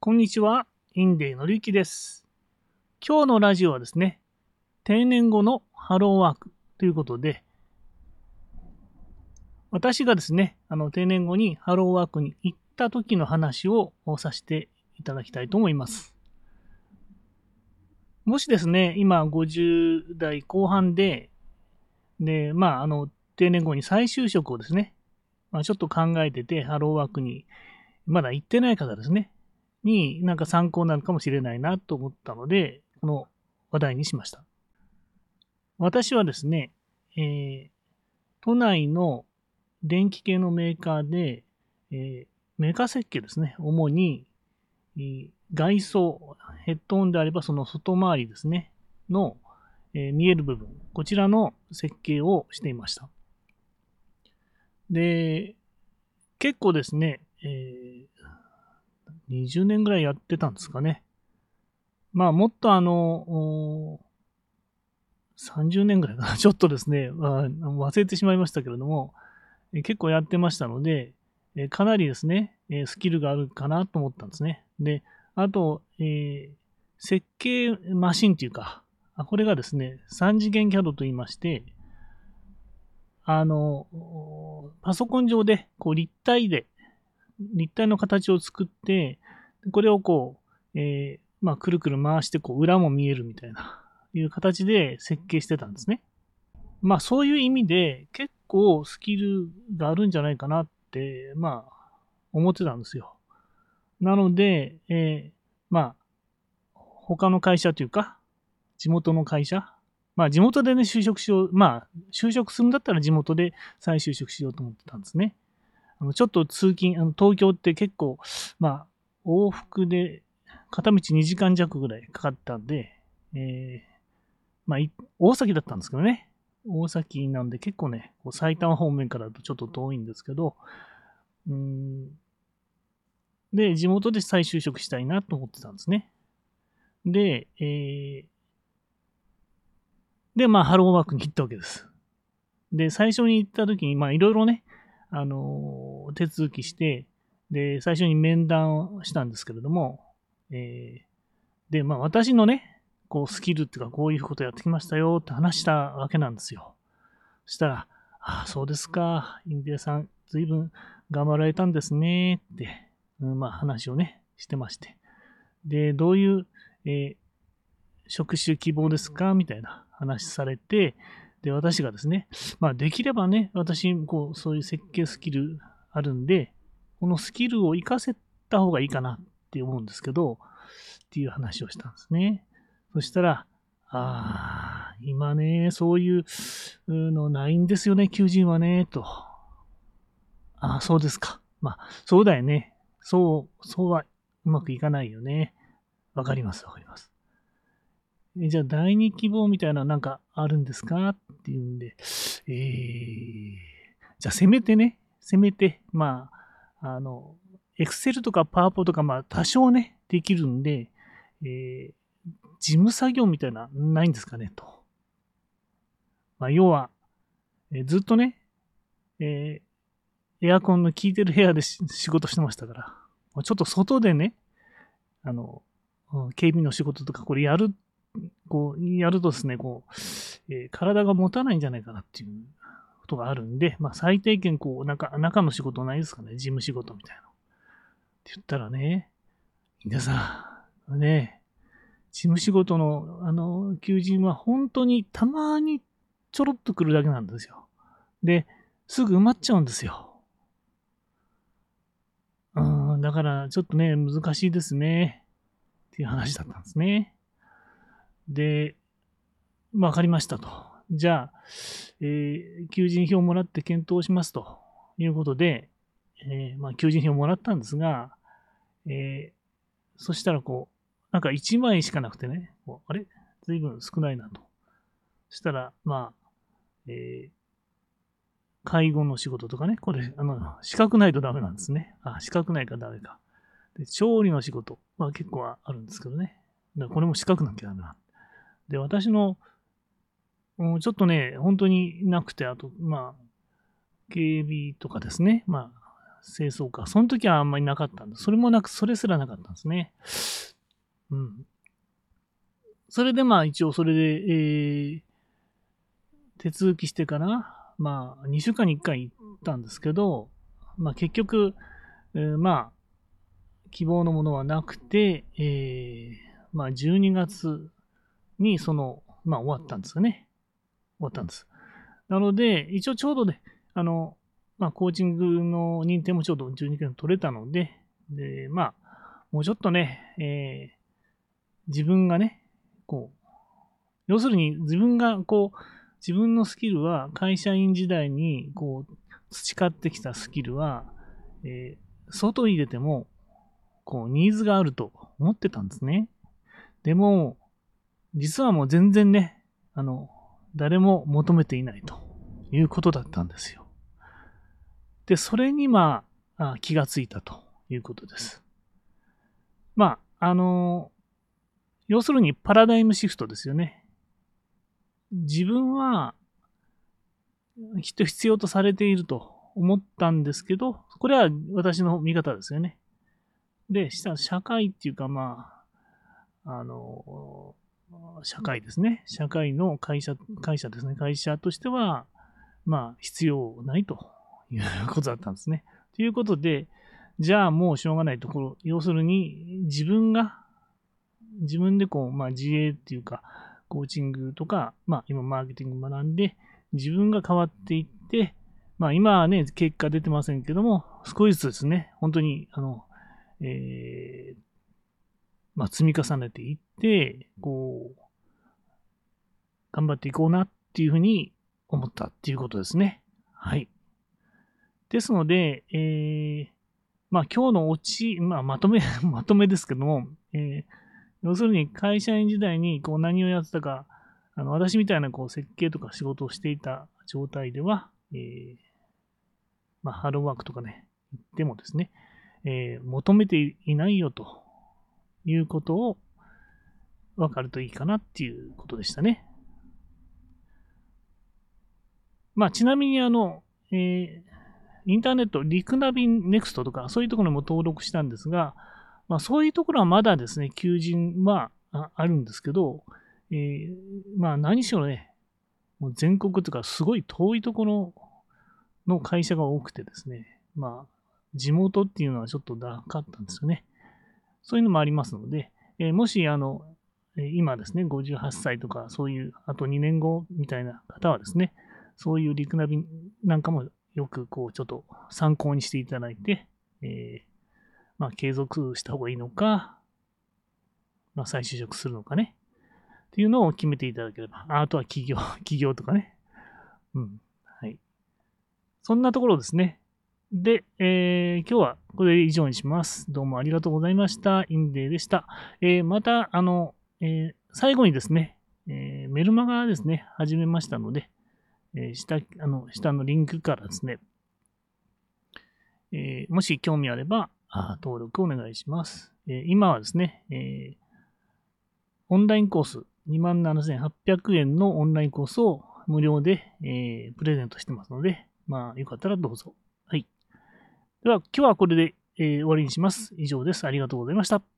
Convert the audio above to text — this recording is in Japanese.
こんにちは、インデイのりゆきです。今日のラジオはですね、定年後のハローワークということで、私がですね、あの定年後にハローワークに行った時の話をさせていただきたいと思います。もしですね、今50代後半で、で、まあ、あの、定年後に再就職をですね、まあ、ちょっと考えてて、ハローワークにまだ行ってない方ですね、になんか参考になるかもしれないなと思ったので、この話題にしました。私はですね、えー都内の電気系のメーカーで、えーメーカー設計ですね、主に、えー外装、ヘッドオンであればその外回りですね、の、えー見える部分、こちらの設計をしていました。で、結構ですね、えー20年ぐらいやってたんですかね。まあ、もっとあの、30年ぐらいかな。ちょっとですね、忘れてしまいましたけれども、結構やってましたので、かなりですね、スキルがあるかなと思ったんですね。で、あと、えー設計マシンというか、これがですね、3次元 CAD と言いまして、あの、パソコン上でこう立体で、立体の形を作って、これをこう、えーまあ、くるくる回して、こう、裏も見えるみたいな、いう形で設計してたんですね。まあ、そういう意味で、結構スキルがあるんじゃないかなって、まあ、思ってたんですよ。なので、えーまあ、他の会社というか、地元の会社、まあ、地元でね、就職しよう、まあ、就職するんだったら地元で再就職しようと思ってたんですね。あのちょっと通勤、あの東京って結構、まあ、往復で片道2時間弱ぐらいかかったんで、えーまあ、大崎だったんですけどね。大崎なんで結構ね、こう埼玉方面からだとちょっと遠いんですけど、うんで、地元で再就職したいなと思ってたんですね。で、えーで、まあ、ハローワークに行ったわけです。で、最初に行った時に、まあ、いろいろね、あのー手続きして、で、最初に面談をしたんですけれども、えーで、まあ、私のね、こう、スキルっていうか、こういうことやってきましたよって話したわけなんですよ。そしたら、ああ、そうですか、インディアさん、ずいぶん頑張られたんですね、って、うん、まあ、話をね、してまして。で、どういう、えー職種希望ですか？みたいな話されて、で、私がですね、まあ、できればね、私、こう、そういう設計スキルあるんで、このスキルを活かせた方がいいかなって思うんですけど、っていう話をしたんですね。そしたら、ああ、今ね、そういうのないんですよね、求人はね、と。ああ、そうですか。まあ、そうだよね。そう、そうはうまくいかないよね。わかります、わかります。えじゃあ、第二希望みたいななんかあるんですか？っていうんで、えー、じゃあ、せめてね、せめて、まあ、あの、エクセルとかパワポとか、まあ、多少ね、できるんで、えー事務作業みたいな、ないんですかね、と。まあ、要は、えーずっとね、えーエアコンの効いてる部屋で仕事してましたから、ちょっと外でね、あの、警備の仕事とか、これやる、こう、やるとですね、こう、えー体が持たないんじゃないかなっていうことがあるんで、まあ、最低限、こう、なんか、中の仕事ないですかね、事務仕事みたいな。って言ったらね、皆さん、ね、事務仕事の、あの、求人は本当にたまにちょろっと来るだけなんですよ。で、すぐ埋まっちゃうんですよ。うん、だからちょっとね、難しいですね。っていう話だったんですね。で、わかりましたと。じゃあ、えー求人票をもらって検討しますということで、えーまあ、求人票をもらったんですが、えーそしたらこう、なんか1枚しかなくてね、こうあれ？随分少ないなと。そしたら、まあ、えー介護の仕事とかね、これ、あの、資格ないとダメなんですね。あ、資格ないからダメか。で、調理の仕事は結構あるんですけどね。だからこれも資格なきゃダメなで、私の、うちょっとね、本当になくて、あと、まあ、警備とかですね。まあ、清掃か。その時はあんまりなかったんで。それもなく、それすらなかったんですね。うん。それでまあ一応それで、えー、手続きしてから、まあ2週間に1回行ったんですけど、まあ結局、えー、まあ希望のものはなくて、えー、まあ12月にその、まあ終わったんですよね。終わったんです。なので、一応ちょうどね、あの、まあコーチングの認定もちょうど12件取れたので、で、まあ、もうちょっとね、えー、自分がね、こう、要するに自分がこう、自分のスキルは会社員時代にこう、培ってきたスキルは、えー、外に出ても、こう、ニーズがあると思ってたんですね。でも、実はもう全然ね、あの、誰も求めていないということだったんですよ。で、それにまあ、気がついたということです。まあ、あの、要するにパラダイムシフトですよね。自分はきっと必要とされていると思ったんですけど、これは私の見方ですよね。で、社会っていうかまあ、あの、社会ですね。社会の会社、会社ですね。会社としては、まあ、必要ないということだったんですね。ということで、じゃあもうしょうがないところ、要するに自分が自分でこう、まあ、自営っていうか、コーチングとか、まあ、今、マーケティング学んで、自分が変わっていって、まあ、今はね、結果出てませんけども、少しずつですね、本当に、あの、えー、まあ、積み重ねていって、こう、頑張っていこうなっていうふうに思ったっていうことですね。はい。ですので、えー、まあ今日のオチ、まあまとめ、まとめですけども、えー、要するに会社員時代にこう何をやってたか、あの私みたいなこう設計とか仕事をしていた状態では、えー、まあ、ハローワークとかね、言ってもですね、えー、求めていないよということを分かるといいかなっていうことでしたね。まあ、ちなみにあの、えー、インターネット、リクナビンネクストとか、そういうところにも登録したんですが、まあ、そういうところはまだですね、求人はあるんですけど、えー、まあ何しろね、もう全国というかすごい遠いところの会社が多くてですね、まあ地元っていうのはちょっとなかったんですよね。そういうのもありますので、え、もしあの、今ですね、58歳とかそういう、あと2年後みたいな方はですね、そういうリクナビなんかもよくこうちょっと参考にしていただいて、えーまあ、継続した方がいいのか、まあ、再就職するのかね。っていうのを決めていただければ。あとは企業、企業とかね。うん。はい。そんなところですね。で、えー、今日はこれで以上にします。どうもありがとうございました。インデーでした。えー、また、あの、えー、最後にですね、えー、メルマガですね、始めましたので、えー、下、あの、下のリンクからですね、えー、もし興味あればあ、登録お願いします。え今はですね、えオンラインコース27,800円のオンラインコースを無料で、えプレゼントしてますので、まあ、よかったらどうぞ。では、今日はこれで、え終わりにします。以上です。ありがとうございました。